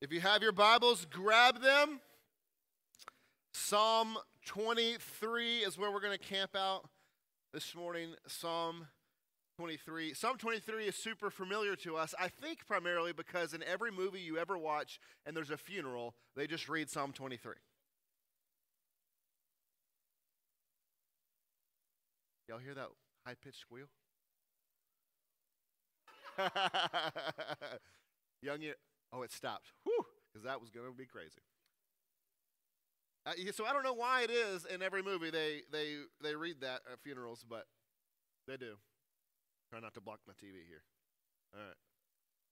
If you have your Bibles, grab them. Psalm 23 is where we're going to camp out this morning. Psalm 23. Psalm 23 is super familiar to us, I think primarily because in every movie you ever watch and there's a funeral, they just read Psalm 23. Y'all hear that high pitched squeal? Young year. Oh, it stopped. Whew, because that was going to be crazy. Uh, so I don't know why it is in every movie they they they read that at funerals, but they do. Try not to block my TV here. All right.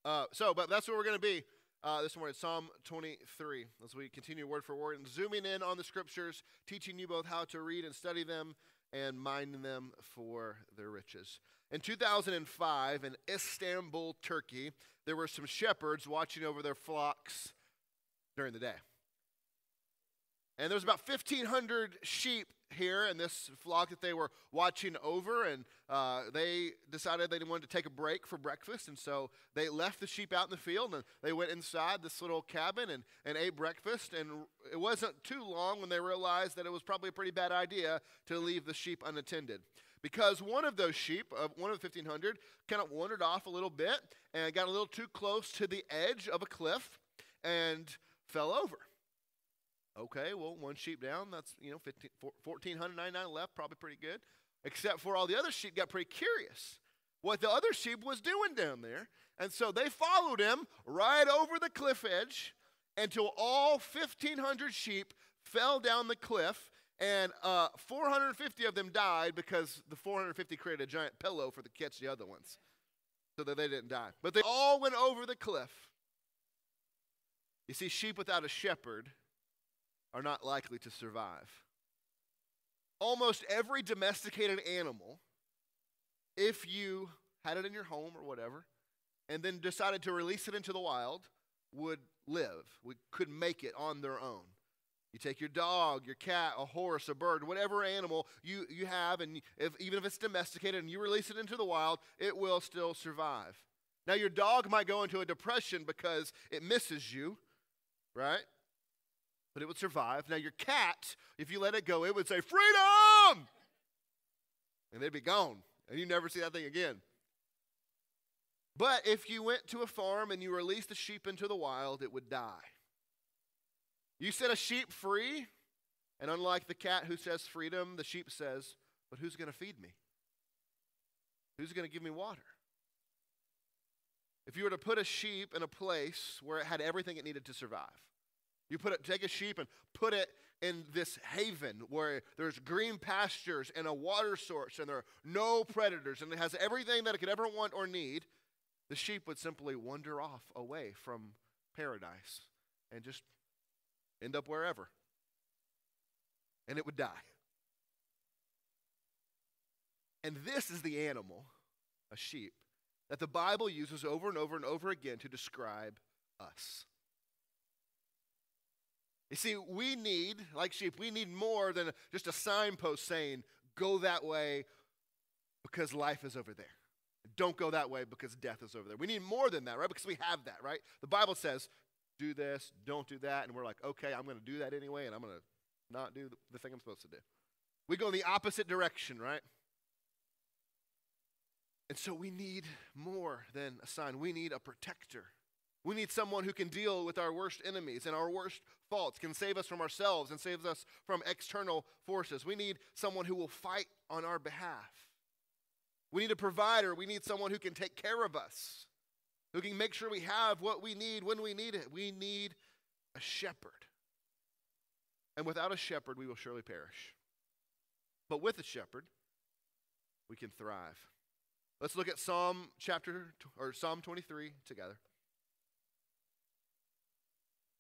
Uh, so, but that's where we're going to be uh, this morning, Psalm 23, as we continue word for word and zooming in on the scriptures, teaching you both how to read and study them and mine them for their riches. In 2005, in Istanbul, Turkey, there were some shepherds watching over their flocks during the day. And there was about 1,500 sheep here in this flock that they were watching over, and uh, they decided they wanted to take a break for breakfast, and so they left the sheep out in the field, and they went inside this little cabin and, and ate breakfast, and it wasn't too long when they realized that it was probably a pretty bad idea to leave the sheep unattended. Because one of those sheep, of one of the 1,500, kind of wandered off a little bit and got a little too close to the edge of a cliff and fell over. Okay, well, one sheep down, that's, you know, 15, 1,499 left, probably pretty good. Except for all the other sheep got pretty curious what the other sheep was doing down there. And so they followed him right over the cliff edge until all 1,500 sheep fell down the cliff, and uh, 450 of them died because the 450 created a giant pillow for the catch the other ones so that they didn't die. But they all went over the cliff. You see, sheep without a shepherd are not likely to survive. Almost every domesticated animal, if you had it in your home or whatever, and then decided to release it into the wild, would live, we could make it on their own. You take your dog, your cat, a horse, a bird, whatever animal you, you have, and if, even if it's domesticated and you release it into the wild, it will still survive. Now, your dog might go into a depression because it misses you, right? But it would survive. Now, your cat, if you let it go, it would say, Freedom! And they'd be gone, and you'd never see that thing again. But if you went to a farm and you released the sheep into the wild, it would die. You set a sheep free, and unlike the cat who says freedom, the sheep says, But who's going to feed me? Who's going to give me water? If you were to put a sheep in a place where it had everything it needed to survive, you put take a sheep and put it in this haven where there's green pastures and a water source and there are no predators and it has everything that it could ever want or need. The sheep would simply wander off away from paradise and just end up wherever. And it would die. And this is the animal, a sheep, that the Bible uses over and over and over again to describe us. You see, we need, like sheep, we need more than just a signpost saying, go that way because life is over there. Don't go that way because death is over there. We need more than that, right? Because we have that, right? The Bible says, do this, don't do that. And we're like, okay, I'm going to do that anyway, and I'm going to not do the thing I'm supposed to do. We go in the opposite direction, right? And so we need more than a sign. We need a protector. We need someone who can deal with our worst enemies and our worst faults, can save us from ourselves and saves us from external forces. We need someone who will fight on our behalf. We need a provider. We need someone who can take care of us, who can make sure we have what we need when we need it. We need a shepherd. And without a shepherd, we will surely perish. But with a shepherd, we can thrive. Let's look at Psalm chapter or Psalm 23 together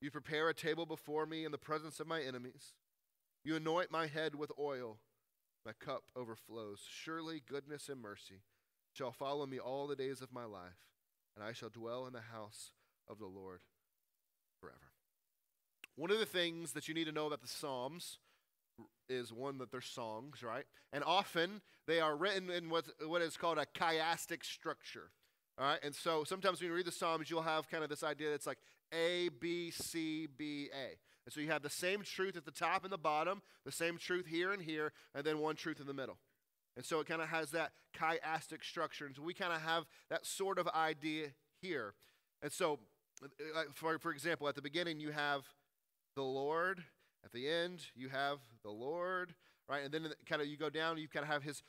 You prepare a table before me in the presence of my enemies. You anoint my head with oil. My cup overflows. Surely goodness and mercy shall follow me all the days of my life, and I shall dwell in the house of the Lord forever. One of the things that you need to know about the Psalms is one that they're songs, right? And often they are written in what, what is called a chiastic structure. All right, and so sometimes when you read the Psalms, you'll have kind of this idea that's like A, B, C, B, A. And so you have the same truth at the top and the bottom, the same truth here and here, and then one truth in the middle. And so it kind of has that chiastic structure. And so we kind of have that sort of idea here. And so, for, for example, at the beginning, you have the Lord. At the end, you have the Lord right? And then kind of you go down, you kind of have his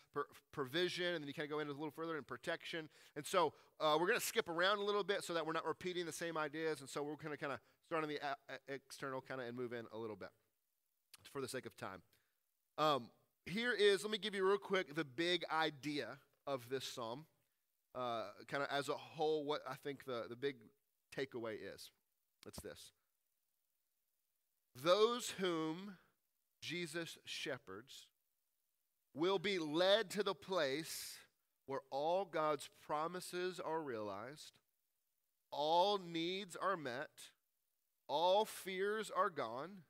provision, and then you kind of go into a little further in protection. And so uh, we're going to skip around a little bit so that we're not repeating the same ideas. And so we're going to kind of start on the a- external kind of and move in a little bit for the sake of time. Um, here is, let me give you real quick the big idea of this psalm, uh, kind of as a whole, what I think the, the big takeaway is. It's this. Those whom Jesus shepherds, will be led to the place where all God's promises are realized, all needs are met, all fears are gone,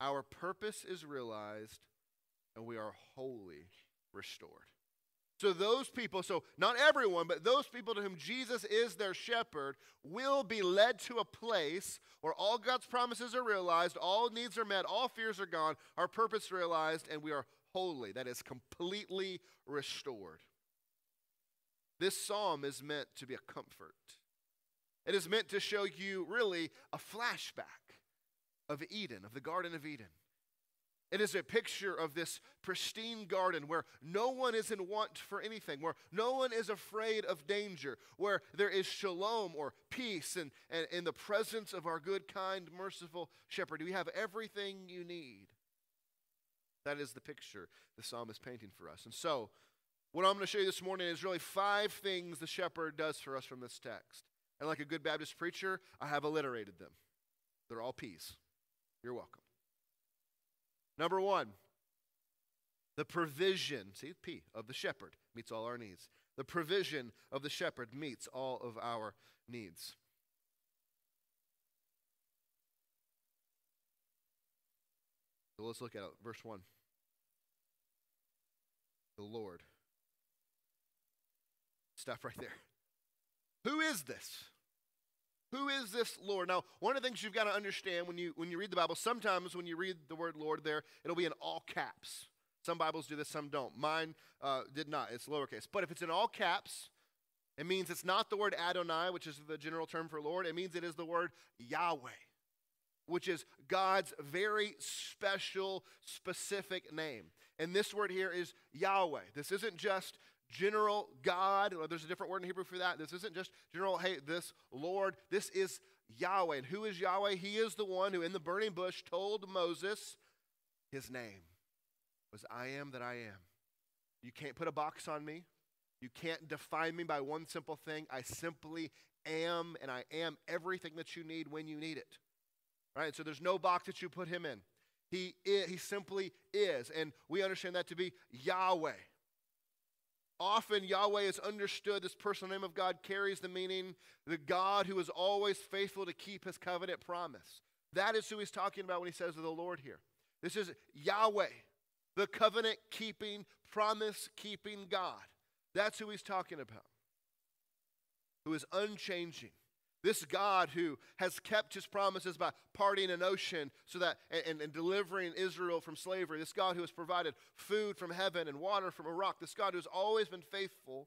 our purpose is realized, and we are wholly restored. So, those people, so not everyone, but those people to whom Jesus is their shepherd, will be led to a place where all God's promises are realized, all needs are met, all fears are gone, our purpose realized, and we are holy. That is completely restored. This psalm is meant to be a comfort. It is meant to show you really a flashback of Eden, of the Garden of Eden. It is a picture of this pristine garden where no one is in want for anything, where no one is afraid of danger, where there is shalom or peace and, and in the presence of our good, kind, merciful shepherd. We have everything you need. That is the picture the psalm is painting for us. And so, what I'm going to show you this morning is really five things the shepherd does for us from this text. And like a good Baptist preacher, I have alliterated them. They're all P's. You're welcome. Number one, the provision, see, P, of the shepherd meets all our needs. The provision of the shepherd meets all of our needs. So let's look at it. Verse 1. The Lord. Stop right there. Who is this? Who is this Lord? Now, one of the things you've got to understand when you when you read the Bible, sometimes when you read the word Lord there, it'll be in all caps. Some Bibles do this, some don't. Mine uh, did not. It's lowercase. But if it's in all caps, it means it's not the word Adonai, which is the general term for Lord. It means it is the word Yahweh, which is God's very special, specific name. And this word here is Yahweh. This isn't just general God. There's a different word in Hebrew for that. This isn't just general, hey, this Lord. This is Yahweh. And who is Yahweh? He is the one who in the burning bush told Moses his name was I am that I am. You can't put a box on me. You can't define me by one simple thing. I simply am, and I am everything that you need when you need it. Right? So there's no box that you put him in. He, is, he simply is. And we understand that to be Yahweh. Often, Yahweh is understood, this personal name of God carries the meaning the God who is always faithful to keep his covenant promise. That is who he's talking about when he says to the Lord here. This is Yahweh, the covenant keeping, promise keeping God. That's who he's talking about, who is unchanging. This God who has kept his promises by parting an ocean so that and, and, delivering Israel from slavery. This God who has provided food from heaven and water from a rock. This God who has always been faithful.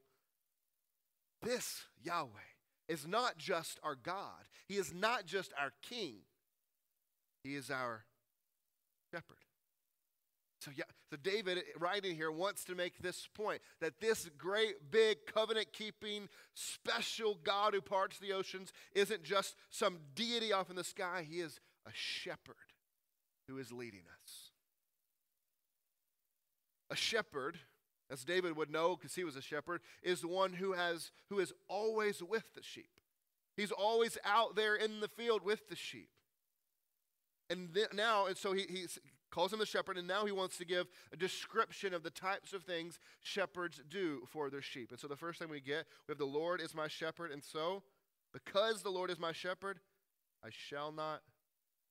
This Yahweh is not just our God. He is not just our king. He is our shepherd. So, yeah, so David, writing here, wants to make this point that this great, big, covenant keeping, special God who parts the oceans isn't just some deity off in the sky. He is a shepherd who is leading us. A shepherd, as David would know because he was a shepherd, is the one who, has, who is always with the sheep. He's always out there in the field with the sheep. And then, now, and so he, he calls him the shepherd, and now he wants to give a description of the types of things shepherds do for their sheep. And so the first thing we get, we have the Lord is my shepherd, and so because the Lord is my shepherd, I shall not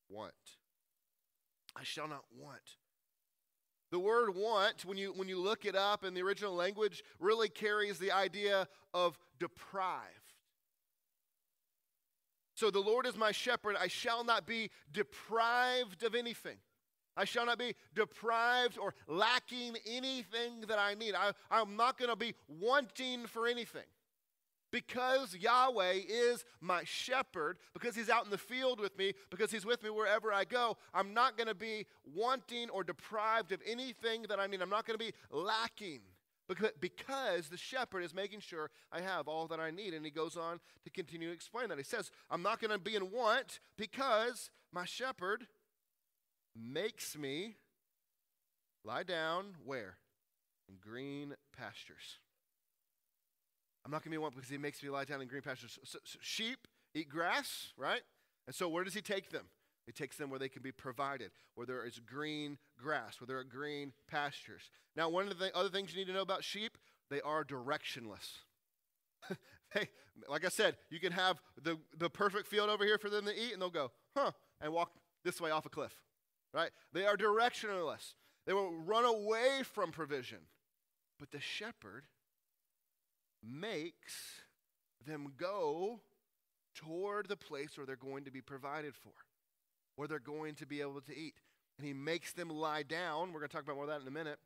want. I shall not want. The word want, when you, when you look it up in the original language, really carries the idea of deprived. So the Lord is my shepherd, I shall not be deprived of anything. I shall not be deprived or lacking anything that I need. I, I'm not going to be wanting for anything. Because Yahweh is my shepherd, because He's out in the field with me, because He's with me wherever I go, I'm not going to be wanting or deprived of anything that I need. I'm not going to be lacking because, the shepherd is making sure I have all that I need. And he goes on to continue to explain that. He says, I'm not going to be in want because my shepherd makes me lie down where? In green pastures. I'm not going to be one because he makes me lie down in green pastures. So, so sheep eat grass, right? And so where does he take them? He takes them where they can be provided, where there is green grass, where there are green pastures. Now, one of the other things you need to know about sheep, they are directionless. hey, like I said, you can have the, the perfect field over here for them to eat, and they'll go, huh, and walk this way off a cliff right? They are directionless. They will run away from provision. But the shepherd makes them go toward the place where they're going to be provided for, where they're going to be able to eat. And he makes them lie down. We're going to talk about more of that in a minute.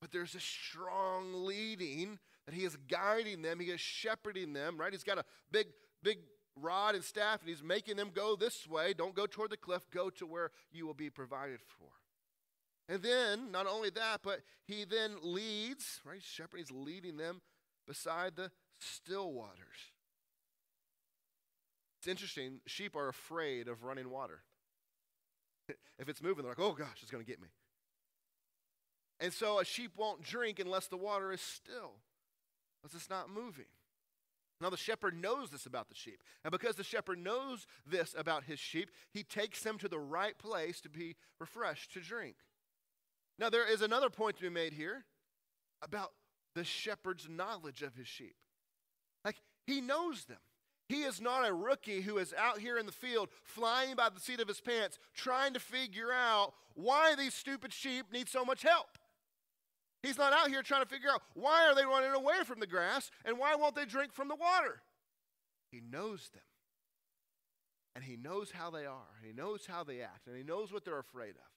But there's a strong leading that he is guiding them, he is shepherding them, right? He's got a big, big rod and staff, and he's making them go this way. Don't go toward the cliff, go to where you will be provided for. And then, not only that, but he then leads, right? Shepherd, he's leading them beside the still waters. It's interesting, sheep are afraid of running water. if it's moving, they're like, oh gosh, it's going to get me. And so a sheep won't drink unless the water is still, unless it's not moving. Now, the shepherd knows this about the sheep. And because the shepherd knows this about his sheep, he takes them to the right place to be refreshed, to drink. Now, there is another point to be made here about the shepherd's knowledge of his sheep. Like, he knows them. He is not a rookie who is out here in the field flying by the seat of his pants trying to figure out why these stupid sheep need so much help. He's not out here trying to figure out why are they running away from the grass and why won't they drink from the water. He knows them. And he knows how they are. And he knows how they act. And he knows what they're afraid of.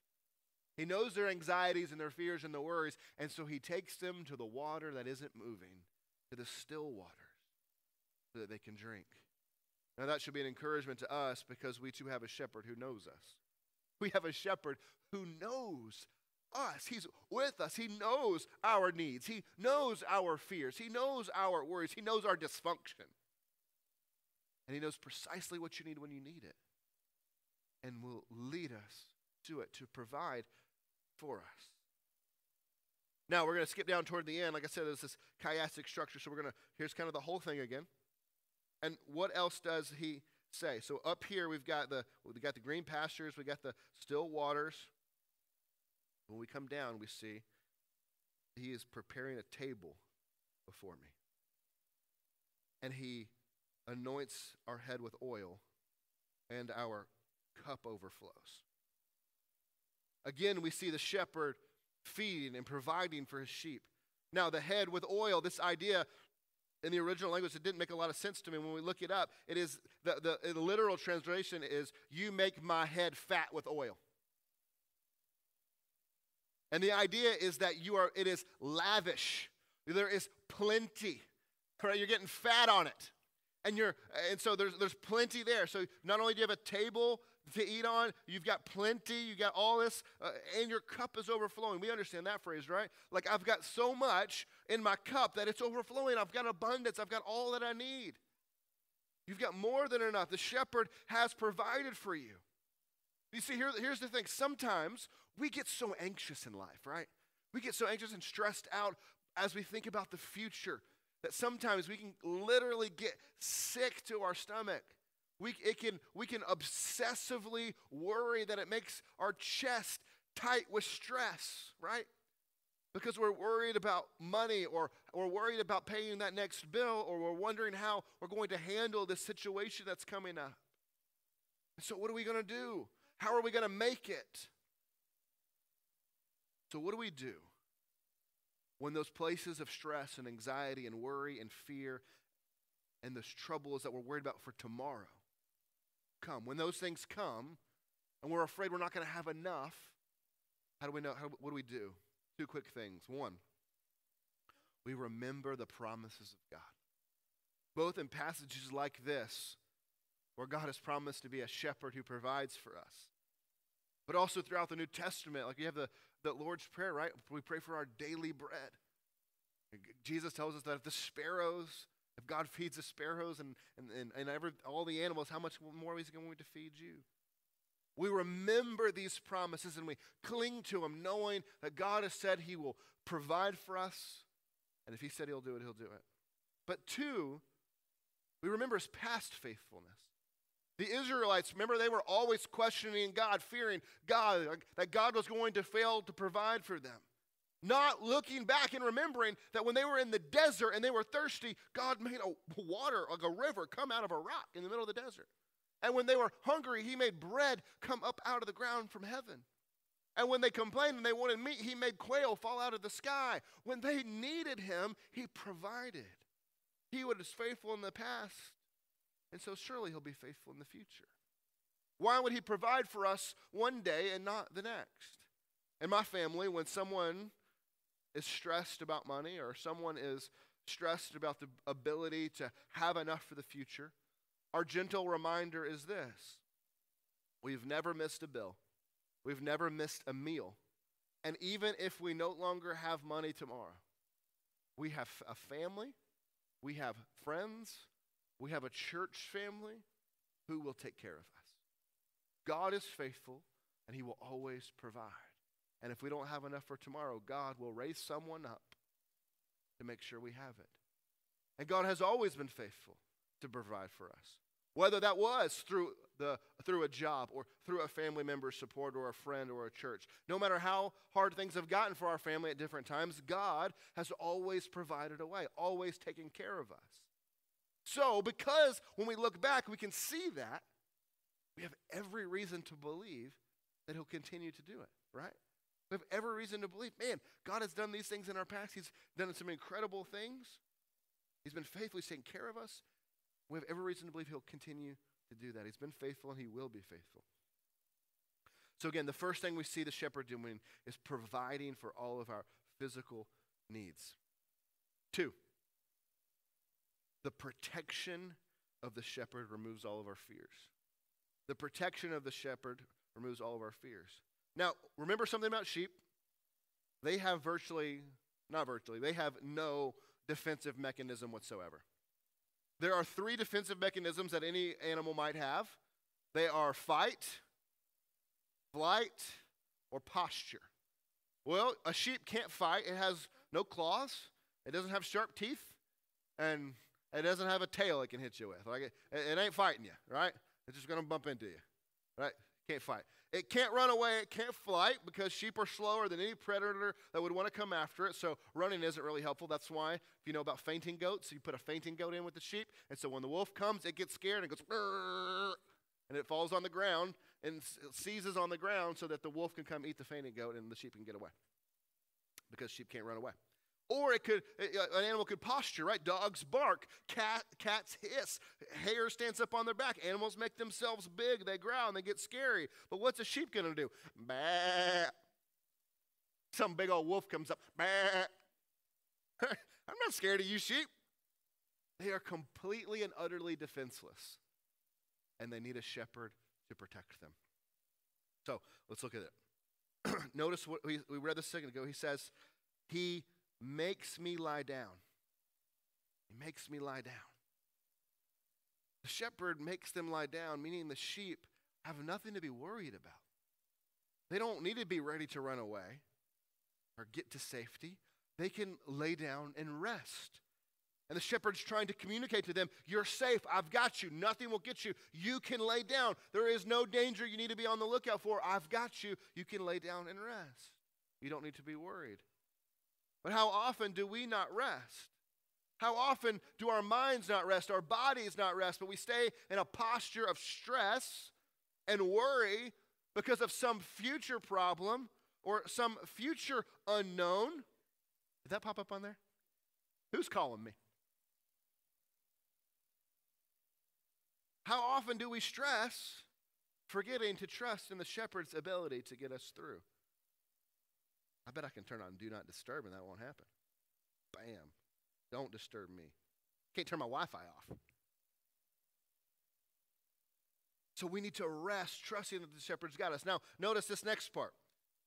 He knows their anxieties and their fears and their worries. And so he takes them to the water that isn't moving, to the still waters, so that they can drink. Now, that should be an encouragement to us because we too have a shepherd who knows us. We have a shepherd who knows us. He's with us. He knows our needs. He knows our fears. He knows our worries. He knows our dysfunction. And He knows precisely what you need when you need it. And will lead us to it to provide for us. Now we're going to skip down toward the end. Like I said, there's this chiastic structure. So we're going to, here's kind of the whole thing again. And what else does he say? So up here we've got the we've got the green pastures, we got the still waters, when we come down, we see he is preparing a table before me. And he anoints our head with oil, and our cup overflows. Again, we see the shepherd feeding and providing for his sheep. Now, the head with oil, this idea in the original language, it didn't make a lot of sense to me. When we look it up, it is the, the, the literal translation is, You make my head fat with oil. And the idea is that you are, it is lavish. There is plenty. Right? You're getting fat on it. And you're and so there's there's plenty there. So not only do you have a table to eat on, you've got plenty, you got all this, uh, and your cup is overflowing. We understand that phrase, right? Like I've got so much in my cup that it's overflowing. I've got abundance. I've got all that I need. You've got more than enough. The shepherd has provided for you. You see, here, here's the thing. Sometimes we get so anxious in life, right? We get so anxious and stressed out as we think about the future that sometimes we can literally get sick to our stomach We, it can, we can obsessively worry that it makes our chest tight with stress, right? Because we're worried about money or we're worried about paying that next bill or we're wondering how we're going to handle this situation that's coming up. So, what are we going to do? How are we going to make it? So, what do we do when those places of stress and anxiety and worry and fear and those troubles that we're worried about for tomorrow come? When those things come and we're afraid we're not going to have enough, how do we know? How, what do we do? Two quick things. One, we remember the promises of God. Both in passages like this, where God has promised to be a shepherd who provides for us, but also throughout the New Testament, like you have the, the Lord's Prayer, right? We pray for our daily bread. Jesus tells us that if the sparrows, if God feeds the sparrows and, and, and, and every, all the animals, how much more is He going to feed you? We remember these promises and we cling to them, knowing that God has said He will provide for us. And if He said He'll do it, He'll do it. But two, we remember His past faithfulness. The Israelites, remember, they were always questioning God, fearing God, that God was going to fail to provide for them. Not looking back and remembering that when they were in the desert and they were thirsty, God made a water, like a river, come out of a rock in the middle of the desert. And when they were hungry, he made bread come up out of the ground from heaven. And when they complained and they wanted meat, he made quail fall out of the sky. When they needed him, he provided. He was faithful in the past, and so surely he'll be faithful in the future. Why would he provide for us one day and not the next? In my family, when someone is stressed about money or someone is stressed about the ability to have enough for the future, our gentle reminder is this we've never missed a bill, we've never missed a meal. And even if we no longer have money tomorrow, we have a family, we have friends, we have a church family who will take care of us. God is faithful and he will always provide. And if we don't have enough for tomorrow, God will raise someone up to make sure we have it. And God has always been faithful to provide for us. Whether that was through, the, through a job or through a family member's support or a friend or a church. No matter how hard things have gotten for our family at different times, God has always provided a way, always taken care of us. So, because when we look back, we can see that, we have every reason to believe that He'll continue to do it, right? We have every reason to believe, man, God has done these things in our past. He's done some incredible things. He's been faithfully taking care of us. We have every reason to believe he'll continue to do that. He's been faithful and he will be faithful. So, again, the first thing we see the shepherd doing is providing for all of our physical needs. Two, the protection of the shepherd removes all of our fears. The protection of the shepherd removes all of our fears. Now, remember something about sheep? They have virtually, not virtually, they have no defensive mechanism whatsoever. There are three defensive mechanisms that any animal might have they are fight, flight, or posture. Well, a sheep can't fight. It has no claws, it doesn't have sharp teeth, and it doesn't have a tail it can hit you with. Like it, it ain't fighting you, right? It's just going to bump into you, right? Can't fight. It can't run away, it can't flight because sheep are slower than any predator that would want to come after it. So running isn't really helpful. That's why, if you know about fainting goats, you put a fainting goat in with the sheep. And so when the wolf comes, it gets scared and goes, and it falls on the ground and seizes on the ground so that the wolf can come eat the fainting goat and the sheep can get away because sheep can't run away. Or it could, an animal could posture, right? Dogs bark, cat, cats hiss, hair stands up on their back. Animals make themselves big, they growl, and they get scary. But what's a sheep going to do? Bah. Some big old wolf comes up. Bah. I'm not scared of you, sheep. They are completely and utterly defenseless, and they need a shepherd to protect them. So let's look at it. Notice what we, we read this second ago. He says, He makes me lie down. He makes me lie down. The shepherd makes them lie down, meaning the sheep have nothing to be worried about. They don't need to be ready to run away or get to safety. They can lay down and rest. And the shepherd's trying to communicate to them, You're safe. I've got you. Nothing will get you. You can lay down. There is no danger you need to be on the lookout for. I've got you. You can lay down and rest. You don't need to be worried. But how often do we not rest? How often do our minds not rest, our bodies not rest, but we stay in a posture of stress and worry because of some future problem or some future unknown? Did that pop up on there? Who's calling me? How often do we stress, forgetting to trust in the shepherd's ability to get us through? I bet I can turn on do not disturb and that won't happen. Bam. Don't disturb me. Can't turn my Wi Fi off. So we need to rest, trusting that the shepherd's got us. Now, notice this next part.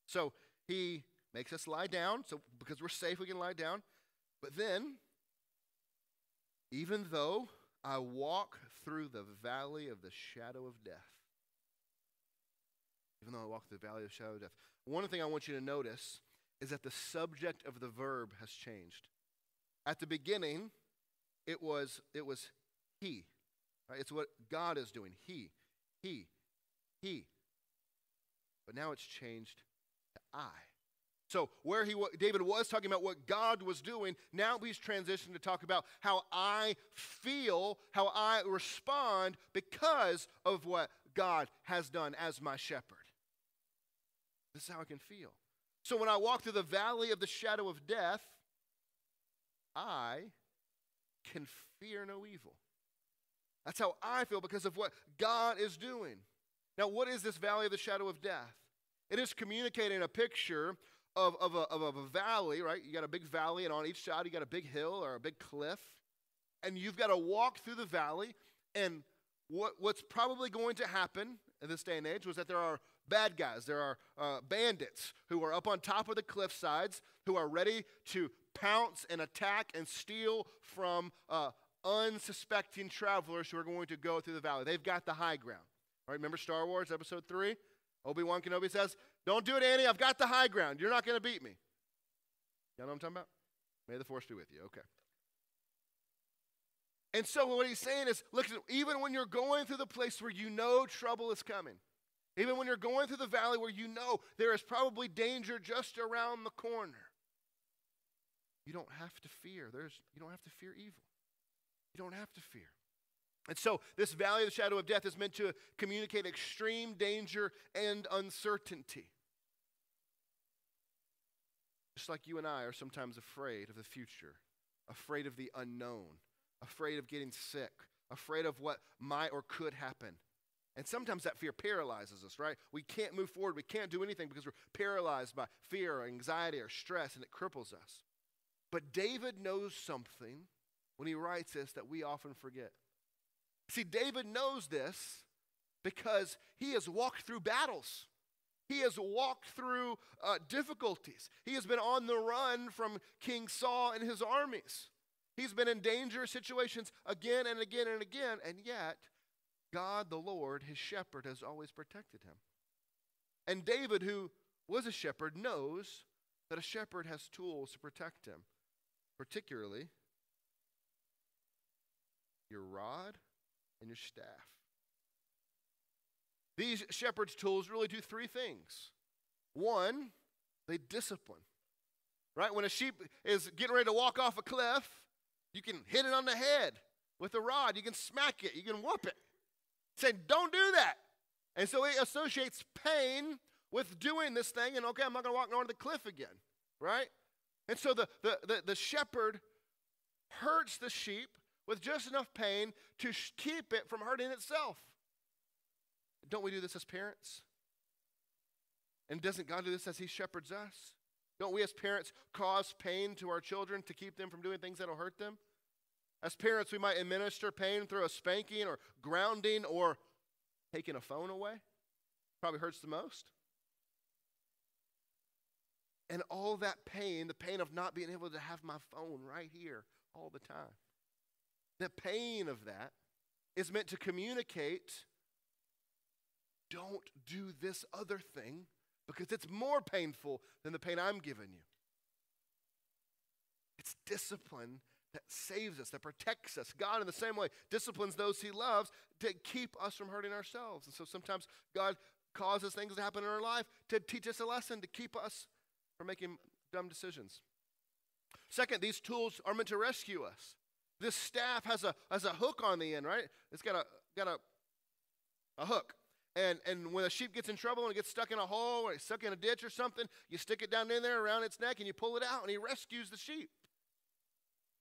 So he makes us lie down, so because we're safe, we can lie down. But then, even though I walk through the valley of the shadow of death, even though I walk through the valley of the shadow of death, one thing I want you to notice is that the subject of the verb has changed. At the beginning, it was it was he. Right? It's what God is doing. He, he, he. But now it's changed to I. So where he David was talking about what God was doing, now he's transitioned to talk about how I feel, how I respond because of what God has done as my shepherd. This is how I can feel. So when I walk through the valley of the shadow of death, I can fear no evil. That's how I feel because of what God is doing. Now, what is this valley of the shadow of death? It is communicating a picture of, of, a, of a valley, right? You got a big valley, and on each side, you got a big hill or a big cliff. And you've got to walk through the valley. And what, what's probably going to happen in this day and age was that there are bad guys, there are uh, bandits who are up on top of the cliff sides who are ready to pounce and attack and steal from uh, unsuspecting travelers who are going to go through the valley. They've got the high ground. All right, remember Star Wars Episode 3? Obi Wan Kenobi says, Don't do it, Annie. I've got the high ground. You're not going to beat me. Y'all know what I'm talking about? May the force be with you. Okay. And so what he's saying is, look, even when you're going through the place where you know trouble is coming, even when you're going through the valley where you know there is probably danger just around the corner, you don't have to fear. There's, you don't have to fear evil. You don't have to fear. And so, this valley of the shadow of death is meant to communicate extreme danger and uncertainty. Just like you and I are sometimes afraid of the future, afraid of the unknown, afraid of getting sick, afraid of what might or could happen. And sometimes that fear paralyzes us, right? We can't move forward. We can't do anything because we're paralyzed by fear or anxiety or stress, and it cripples us. But David knows something when he writes this that we often forget. See, David knows this because he has walked through battles. He has walked through uh, difficulties. He has been on the run from King Saul and his armies. He's been in dangerous situations again and again and again, and yet God, the Lord, his shepherd, has always protected him. And David, who was a shepherd, knows that a shepherd has tools to protect him, particularly your rod and your staff. These shepherd's tools really do three things. One, they discipline. Right? When a sheep is getting ready to walk off a cliff, you can hit it on the head with a rod. You can smack it. You can whoop it. Saying, don't do that. And so he associates pain with doing this thing, and okay, I'm not going to walk on the cliff again. Right? And so the, the, the, the shepherd hurts the sheep with just enough pain to keep it from hurting itself. Don't we do this as parents? And doesn't God do this as He shepherds us? Don't we as parents cause pain to our children to keep them from doing things that'll hurt them? As parents, we might administer pain through a spanking or grounding or taking a phone away. Probably hurts the most. And all that pain, the pain of not being able to have my phone right here all the time, the pain of that is meant to communicate don't do this other thing because it's more painful than the pain I'm giving you. It's discipline that saves us, that protects us. God, in the same way, disciplines those he loves to keep us from hurting ourselves. And so sometimes God causes things to happen in our life to teach us a lesson, to keep us from making dumb decisions. Second, these tools are meant to rescue us. This staff has a, has a hook on the end, right? It's got a, got a, a hook. And, and when a sheep gets in trouble and it gets stuck in a hole or it's stuck in a ditch or something, you stick it down in there around its neck and you pull it out and he rescues the sheep.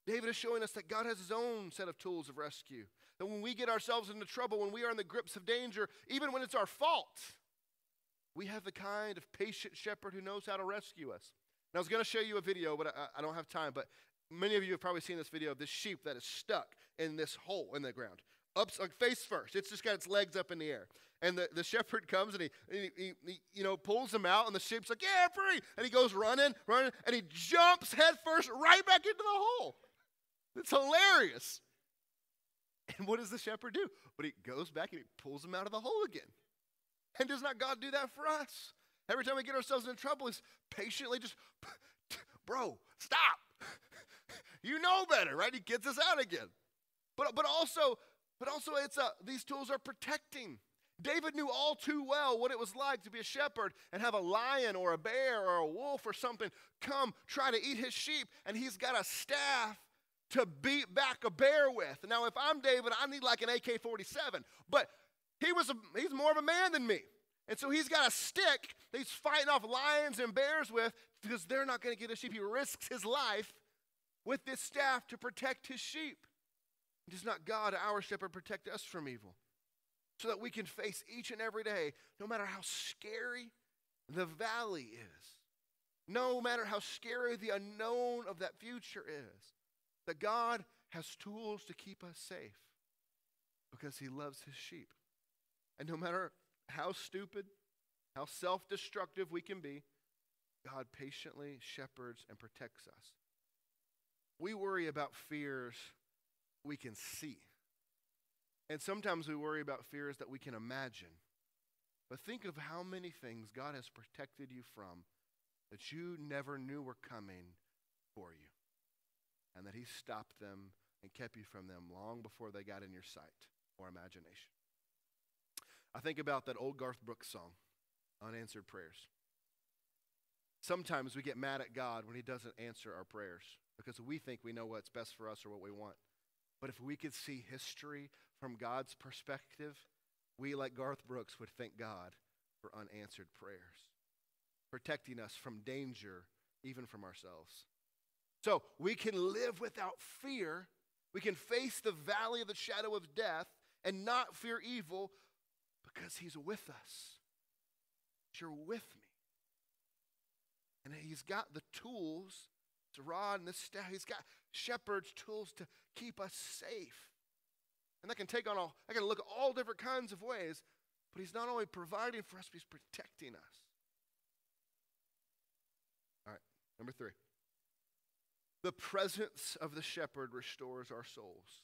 David is showing us that God has his own set of tools of rescue. That when we get ourselves into trouble, when we are in the grips of danger, even when it's our fault, we have the kind of patient shepherd who knows how to rescue us. And I was going to show you a video, but I, I, don't have time. But many of you have probably seen this video of this sheep that is stuck in this hole in the ground, up like face first. It's just got its legs up in the air. And the, the shepherd comes and he, he, he, he, you know, pulls him out, and the sheep's like, yeah, free. And he goes running, running, and he jumps headfirst right back into the hole. It's hilarious. And what does the shepherd do? But he goes back and he pulls him out of the hole again. And does not God do that for us? Every time we get ourselves in trouble, he's patiently just, bro, stop. you know better, right? He gets us out again. But, but also, but also it's a, these tools are protecting. David knew all too well what it was like to be a shepherd and have a lion or a bear or a wolf or something come try to eat his sheep, and he's got a staff to beat back a bear with. Now, if I'm David, I need like an AK 47, but he was a, he's more of a man than me. And so he's got a stick he's fighting off lions and bears with because they're not going to get a sheep. He risks his life with this staff to protect his sheep. Does not God, our shepherd, protect us from evil? So that we can face each and every day, no matter how scary the valley is, no matter how scary the unknown of that future is, that God has tools to keep us safe because he loves his sheep. And no matter how stupid, how self destructive we can be, God patiently shepherds and protects us. We worry about fears we can see. And sometimes we worry about fears that we can imagine. But think of how many things God has protected you from that you never knew were coming for you. And that He stopped them and kept you from them long before they got in your sight or imagination. I think about that old Garth Brooks song, Unanswered Prayers. Sometimes we get mad at God when He doesn't answer our prayers because we think we know what's best for us or what we want. But if we could see history from God's perspective, we, like Garth Brooks, would thank God for unanswered prayers, protecting us from danger, even from ourselves. So we can live without fear. We can face the valley of the shadow of death and not fear evil because He's with us. You're with me. And He's got the tools, the rod and the staff. He's got shepherd's tools to keep us safe. And that can take on all, that can look all different kinds of ways, but He's not only providing for us, but He's protecting us. All right, number three. The presence of the shepherd restores our souls.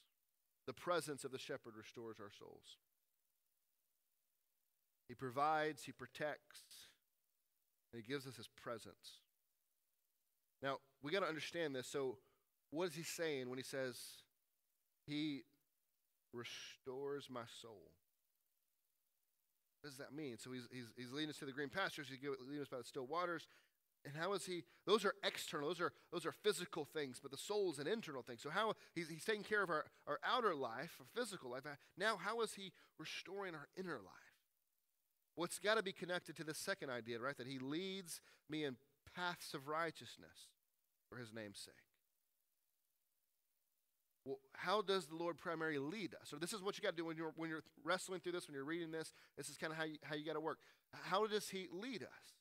The presence of the shepherd restores our souls. He provides, He protects, and He gives us His presence. Now, we got to understand this. So, what is He saying when He says, He restores my soul? What does that mean? So, He's, he's, he's leading us to the green pastures, He's leading us by the still waters. And how is he? Those are external, those are, those are physical things, but the soul is an internal thing. So, how he's, he's taking care of our, our outer life, our physical life. Uh, now, how is he restoring our inner life? Well, it's got to be connected to the second idea, right? That he leads me in paths of righteousness for his name's sake. Well, how does the Lord primarily lead us? So this is what you got to do when you're when you're wrestling through this, when you're reading this. This is kind of how you, how you got to work. How does He lead us?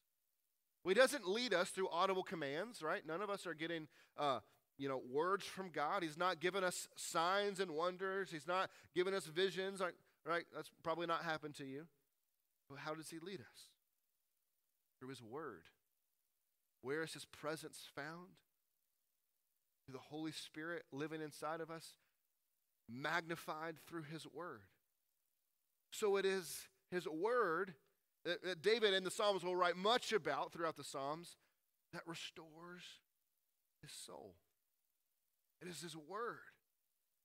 He doesn't lead us through audible commands, right? None of us are getting, uh, you know, words from God. He's not giving us signs and wonders. He's not giving us visions, right? That's probably not happened to you. But how does He lead us? Through His Word. Where is His presence found? Through the Holy Spirit living inside of us, magnified through His Word. So it is His Word that, that David in the Psalms will write much about throughout the Psalms that restores his soul. It is His Word.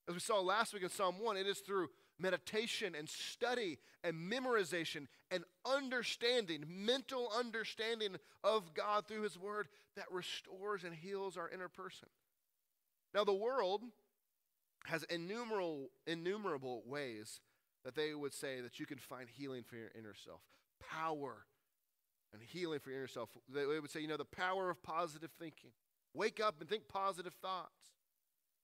As we saw last week in Psalm 1, it is through meditation and study and memorization and understanding, mental understanding of God through His Word that restores and heals our inner person. Now, the world has innumerable, innumerable ways that they would say that you can find healing for your inner self, power and healing for your inner self. They would say, you know, the power of positive thinking. Wake up and think positive thoughts.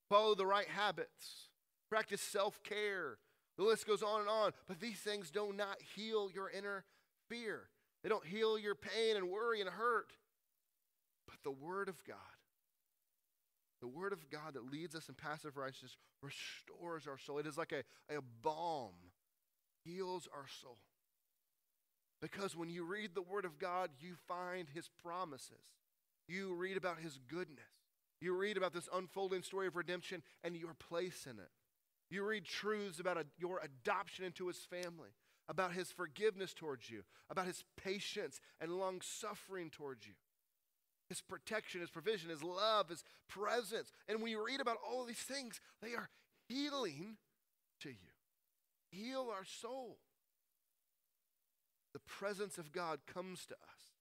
Follow the right habits. Practice self care. The list goes on and on. But these things do not heal your inner fear, they don't heal your pain and worry and hurt. But the Word of God, the Word of God that leads us in passive righteousness, restores our soul. It is like a, a balm, heals our soul. Because when you read the Word of God, you find His promises. You read about His goodness. You read about this unfolding story of redemption and your place in it. You read truths about a, your adoption into His family, about His forgiveness towards you, about His patience and long suffering towards you, His protection, His provision, His love, His presence. And when you read about all of these things, they are healing to you. Heal our soul. The presence of God comes to us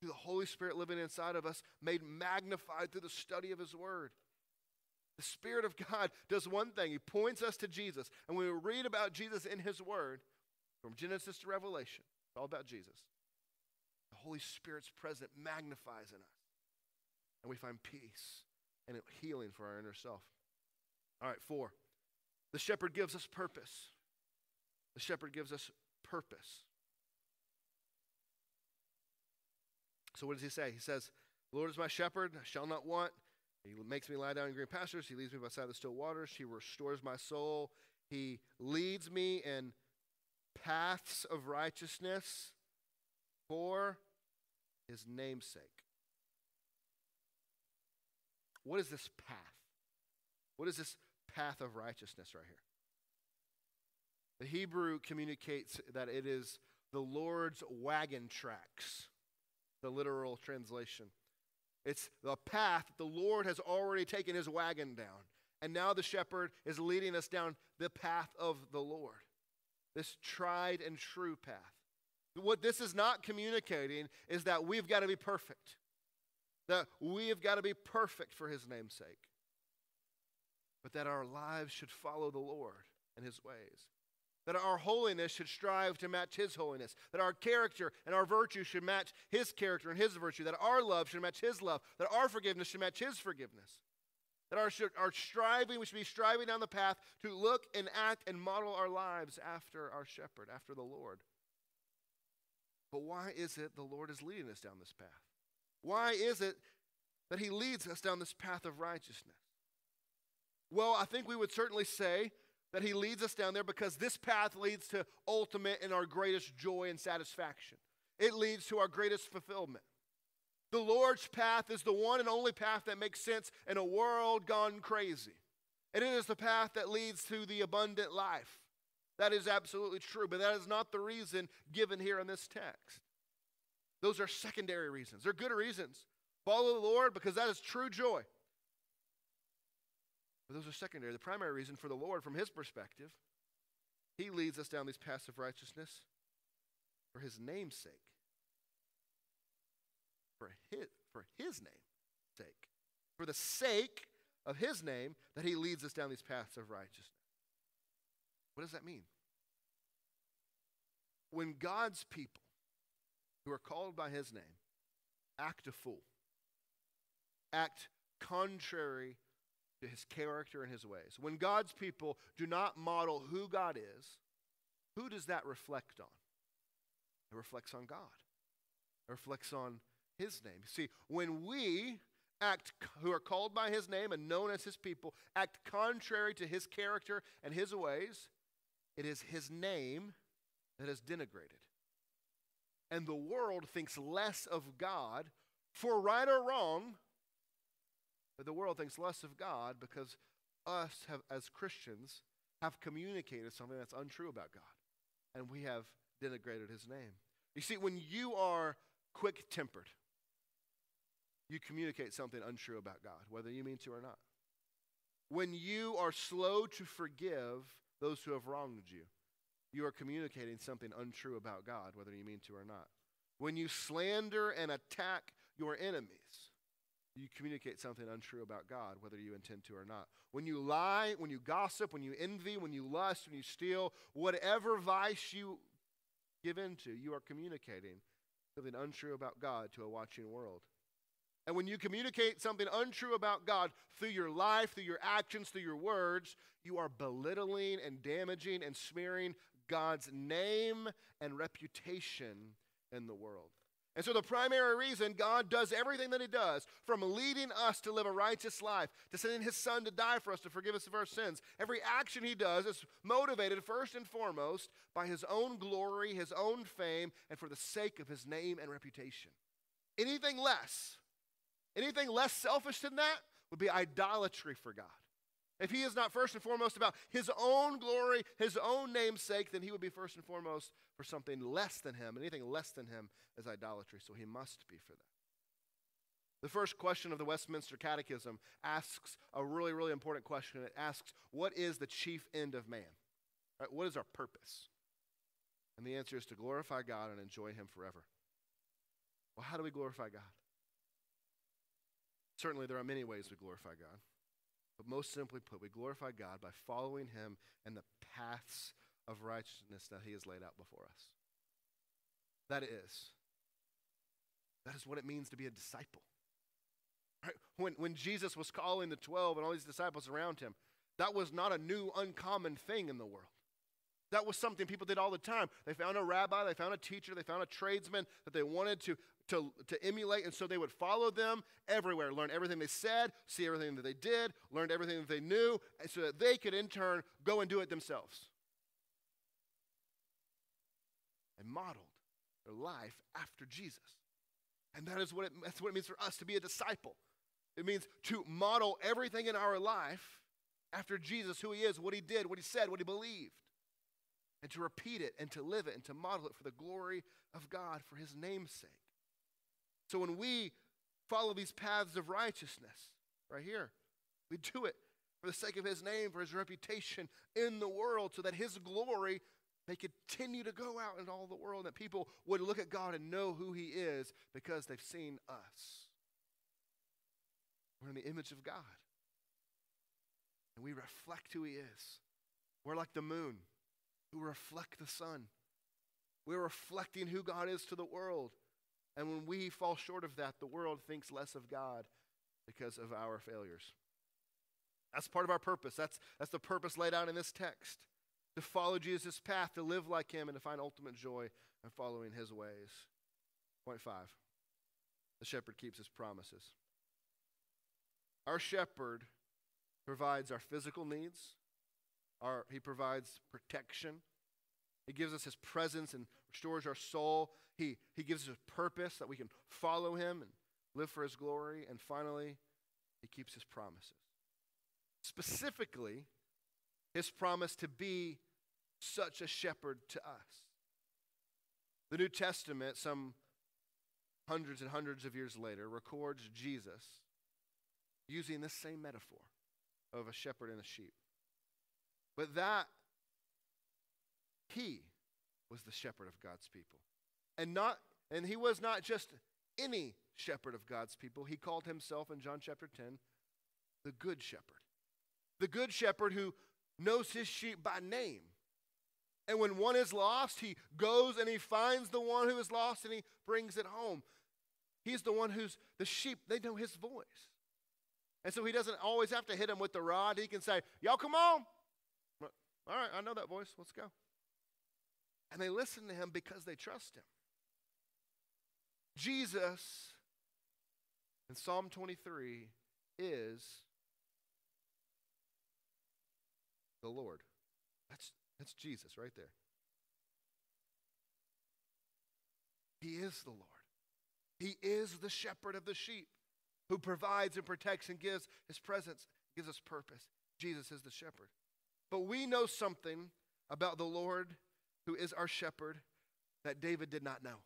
through the Holy Spirit living inside of us, made magnified through the study of His Word. The Spirit of God does one thing He points us to Jesus. And when we read about Jesus in His Word, from Genesis to Revelation, it's all about Jesus. The Holy Spirit's presence magnifies in us. And we find peace and healing for our inner self. All right, four. The shepherd gives us purpose. The shepherd gives us purpose. So what does he say? He says, The Lord is my shepherd, I shall not want. He makes me lie down in green pastures. He leads me beside the still waters. He restores my soul. He leads me in paths of righteousness for his namesake. What is this path? What is this path of righteousness right here? The Hebrew communicates that it is the Lord's wagon tracks, the literal translation. It's the path the Lord has already taken his wagon down. And now the shepherd is leading us down the path of the Lord, this tried and true path. What this is not communicating is that we've got to be perfect, that we have got to be perfect for his name's sake, but that our lives should follow the Lord and his ways that our holiness should strive to match His holiness, that our character and our virtue should match His character and His virtue, that our love should match His love, that our forgiveness should match His forgiveness, that our, should, our striving, we should be striving down the path to look and act and model our lives after our shepherd, after the Lord. But why is it the Lord is leading us down this path? Why is it that He leads us down this path of righteousness? Well, I think we would certainly say that He leads us down there because this path leads to ultimate and our greatest joy and satisfaction. It leads to our greatest fulfillment. The Lord's path is the one and only path that makes sense in a world gone crazy. And it is the path that leads to the abundant life. That is absolutely true, but that is not the reason given here in this text. Those are secondary reasons. They're good reasons. Follow the Lord because that is true joy. But those are secondary. The primary reason for the Lord, from his perspective, he leads us down these paths of righteousness for his name's sake. For his, for his name's sake. For the sake of his name, that he leads us down these paths of righteousness. What does that mean? When God's people, who are called by his name, act a fool, act contrary his character and his ways. When God's people do not model who God is, who does that reflect on? It reflects on God. It reflects on his name. See, when we act who are called by his name and known as his people act contrary to his character and his ways, it is his name that is denigrated. And the world thinks less of God for right or wrong the world thinks less of God because us have, as Christians have communicated something that's untrue about God. And we have denigrated his name. You see, when you are quick tempered, you communicate something untrue about God, whether you mean to or not. when you are slow to forgive those who have wronged you, you are communicating something untrue about God, whether you mean to or not. When you slander and attack your enemies, you communicate something untrue about God, whether you intend to or not. When you lie, when you gossip, when you envy, when you lust, when you steal, whatever vice you give into, you are communicating something untrue about God to a watching world. And when you communicate something untrue about God through your life, through your actions, through your words, you are belittling and damaging and smearing God's name and reputation in the world. And so, the primary reason God does everything that He does, from leading us to live a righteous life, to sending His Son to die for us, to forgive us of our sins, every action He does is motivated first and foremost by His own glory, His own fame, and for the sake of His name and reputation. Anything less, anything less selfish than that would be idolatry for God. If he is not first and foremost about his own glory, his own namesake, then he would be first and foremost for something less than him. Anything less than him is idolatry, so he must be for that. The first question of the Westminster Catechism asks a really, really important question. It asks, What is the chief end of man? Right, what is our purpose? And the answer is to glorify God and enjoy him forever. Well, how do we glorify God? Certainly, there are many ways we glorify God. But most simply put, we glorify God by following Him and the paths of righteousness that He has laid out before us. That is, that is what it means to be a disciple. Right? When, when Jesus was calling the 12 and all these disciples around him, that was not a new, uncommon thing in the world. That was something people did all the time. They found a rabbi, they found a teacher, they found a tradesman that they wanted to, to, to emulate, and so they would follow them everywhere, learn everything they said, see everything that they did, learn everything that they knew, so that they could in turn go and do it themselves. And modeled their life after Jesus. And that is what it, that's what it means for us to be a disciple. It means to model everything in our life after Jesus, who he is, what he did, what he said, what he believed and to repeat it and to live it and to model it for the glory of God for his name's sake. So when we follow these paths of righteousness, right here, we do it for the sake of his name, for his reputation in the world, so that his glory may continue to go out in all the world, and that people would look at God and know who he is because they've seen us. We're in the image of God. And we reflect who he is. We're like the moon who reflect the sun. We're reflecting who God is to the world. And when we fall short of that, the world thinks less of God because of our failures. That's part of our purpose. That's, that's the purpose laid out in this text to follow Jesus' path, to live like him, and to find ultimate joy in following his ways. Point five the shepherd keeps his promises. Our shepherd provides our physical needs, our, he provides protection. He gives us his presence and restores our soul. He, he gives us a purpose that we can follow him and live for his glory. And finally, he keeps his promises. Specifically, his promise to be such a shepherd to us. The New Testament, some hundreds and hundreds of years later, records Jesus using this same metaphor of a shepherd and a sheep. But that he was the shepherd of God's people. And not and he was not just any shepherd of God's people. He called himself in John chapter 10 the good shepherd. The good shepherd who knows his sheep by name. And when one is lost, he goes and he finds the one who is lost and he brings it home. He's the one who's the sheep, they know his voice. And so he doesn't always have to hit them with the rod. He can say, Y'all come on, all right, I know that voice. Let's go. And they listen to him because they trust him. Jesus in Psalm 23 is the Lord. That's, that's Jesus right there. He is the Lord. He is the shepherd of the sheep who provides and protects and gives his presence, gives us purpose. Jesus is the shepherd. But we know something about the Lord who is our shepherd that David did not know.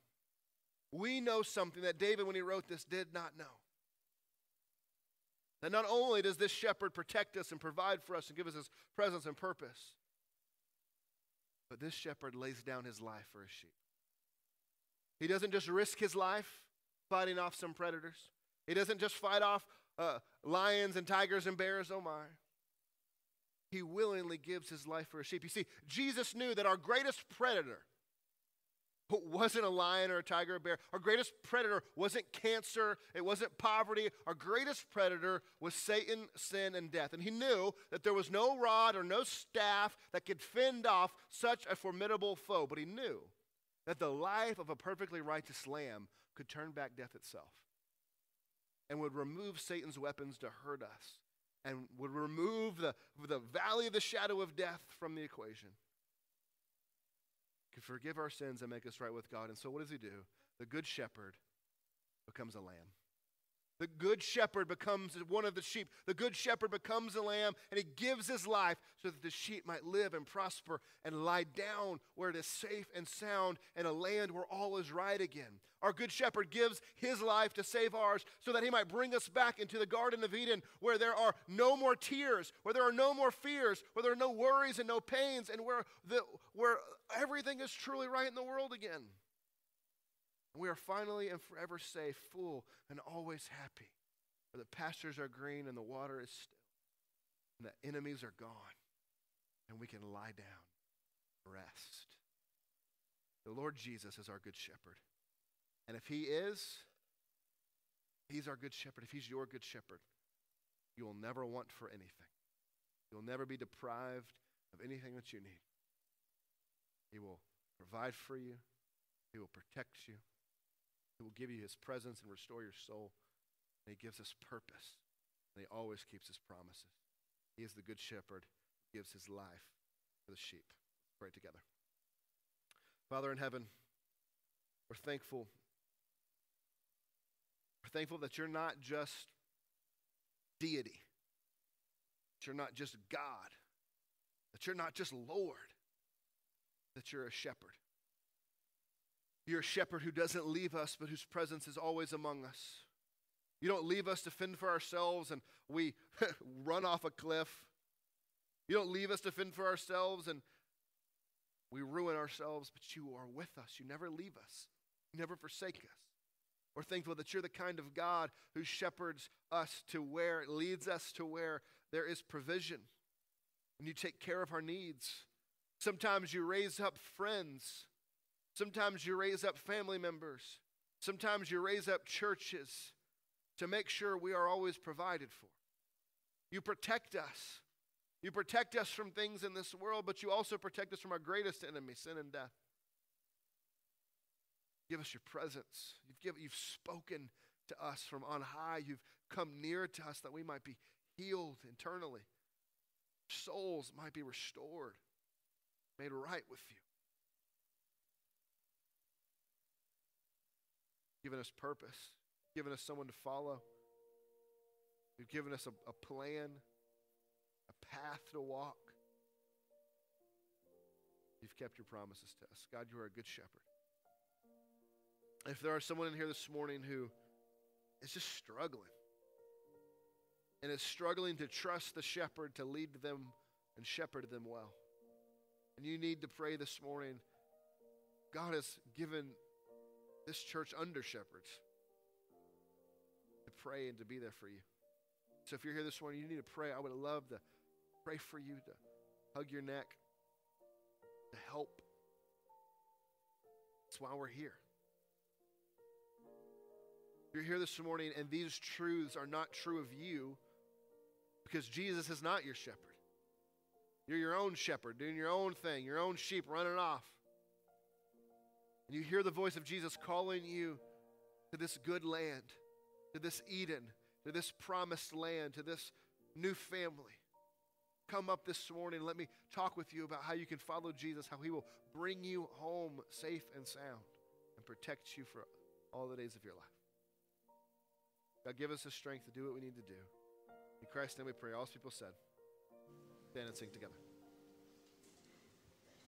We know something that David, when he wrote this, did not know. That not only does this shepherd protect us and provide for us and give us his presence and purpose, but this shepherd lays down his life for his sheep. He doesn't just risk his life fighting off some predators, he doesn't just fight off uh, lions and tigers and bears, oh my. He willingly gives his life for his sheep. You see, Jesus knew that our greatest predator wasn't a lion or a tiger or a bear. Our greatest predator wasn't cancer, it wasn't poverty. Our greatest predator was Satan, sin, and death. And he knew that there was no rod or no staff that could fend off such a formidable foe. But he knew that the life of a perfectly righteous lamb could turn back death itself and would remove Satan's weapons to hurt us and would remove the, the valley of the shadow of death from the equation can forgive our sins and make us right with God. And so, what does he do? The good shepherd becomes a lamb. The good shepherd becomes one of the sheep. The good shepherd becomes a lamb, and he gives his life so that the sheep might live and prosper and lie down where it is safe and sound in a land where all is right again. Our good shepherd gives his life to save ours so that he might bring us back into the Garden of Eden where there are no more tears, where there are no more fears, where there are no worries and no pains, and where, the, where everything is truly right in the world again. And we are finally and forever safe, full, and always happy. Where the pastures are green and the water is still, and the enemies are gone, and we can lie down, rest. The Lord Jesus is our good shepherd. And if he is, he's our good shepherd. If he's your good shepherd, you will never want for anything. You'll never be deprived of anything that you need. He will provide for you, He will protect you, He will give you His presence and restore your soul. And He gives us purpose, and He always keeps His promises. He is the good shepherd who gives His life for the sheep. Let's pray together. Father in heaven, we're thankful. We're thankful that you're not just deity, that you're not just God, that you're not just Lord, that you're a shepherd. You're a shepherd who doesn't leave us, but whose presence is always among us. You don't leave us to fend for ourselves and we run off a cliff. You don't leave us to fend for ourselves and we ruin ourselves, but you are with us. You never leave us, you never forsake us. We're thankful that you're the kind of God who shepherds us to where, leads us to where there is provision. And you take care of our needs. Sometimes you raise up friends. Sometimes you raise up family members. Sometimes you raise up churches to make sure we are always provided for. You protect us. You protect us from things in this world, but you also protect us from our greatest enemy, sin and death. Give us your presence. You've, given, you've spoken to us from on high. You've come near to us that we might be healed internally. Souls might be restored made right with you. Given us purpose, given us someone to follow. You've given us a, a plan, a path to walk. You've kept your promises to us. God, you are a good shepherd. If there are someone in here this morning who is just struggling and is struggling to trust the shepherd to lead them and shepherd them well, and you need to pray this morning. God has given this church under shepherds to pray and to be there for you. So if you're here this morning, you need to pray. I would love to pray for you, to hug your neck, to help. That's why we're here. You're here this morning, and these truths are not true of you because Jesus is not your shepherd. You're your own shepherd, doing your own thing, your own sheep running off. And you hear the voice of Jesus calling you to this good land, to this Eden, to this promised land, to this new family. Come up this morning and let me talk with you about how you can follow Jesus, how he will bring you home safe and sound and protect you for all the days of your life. God, give us the strength to do what we need to do. In Christ's name we pray. All people said stand and sing together.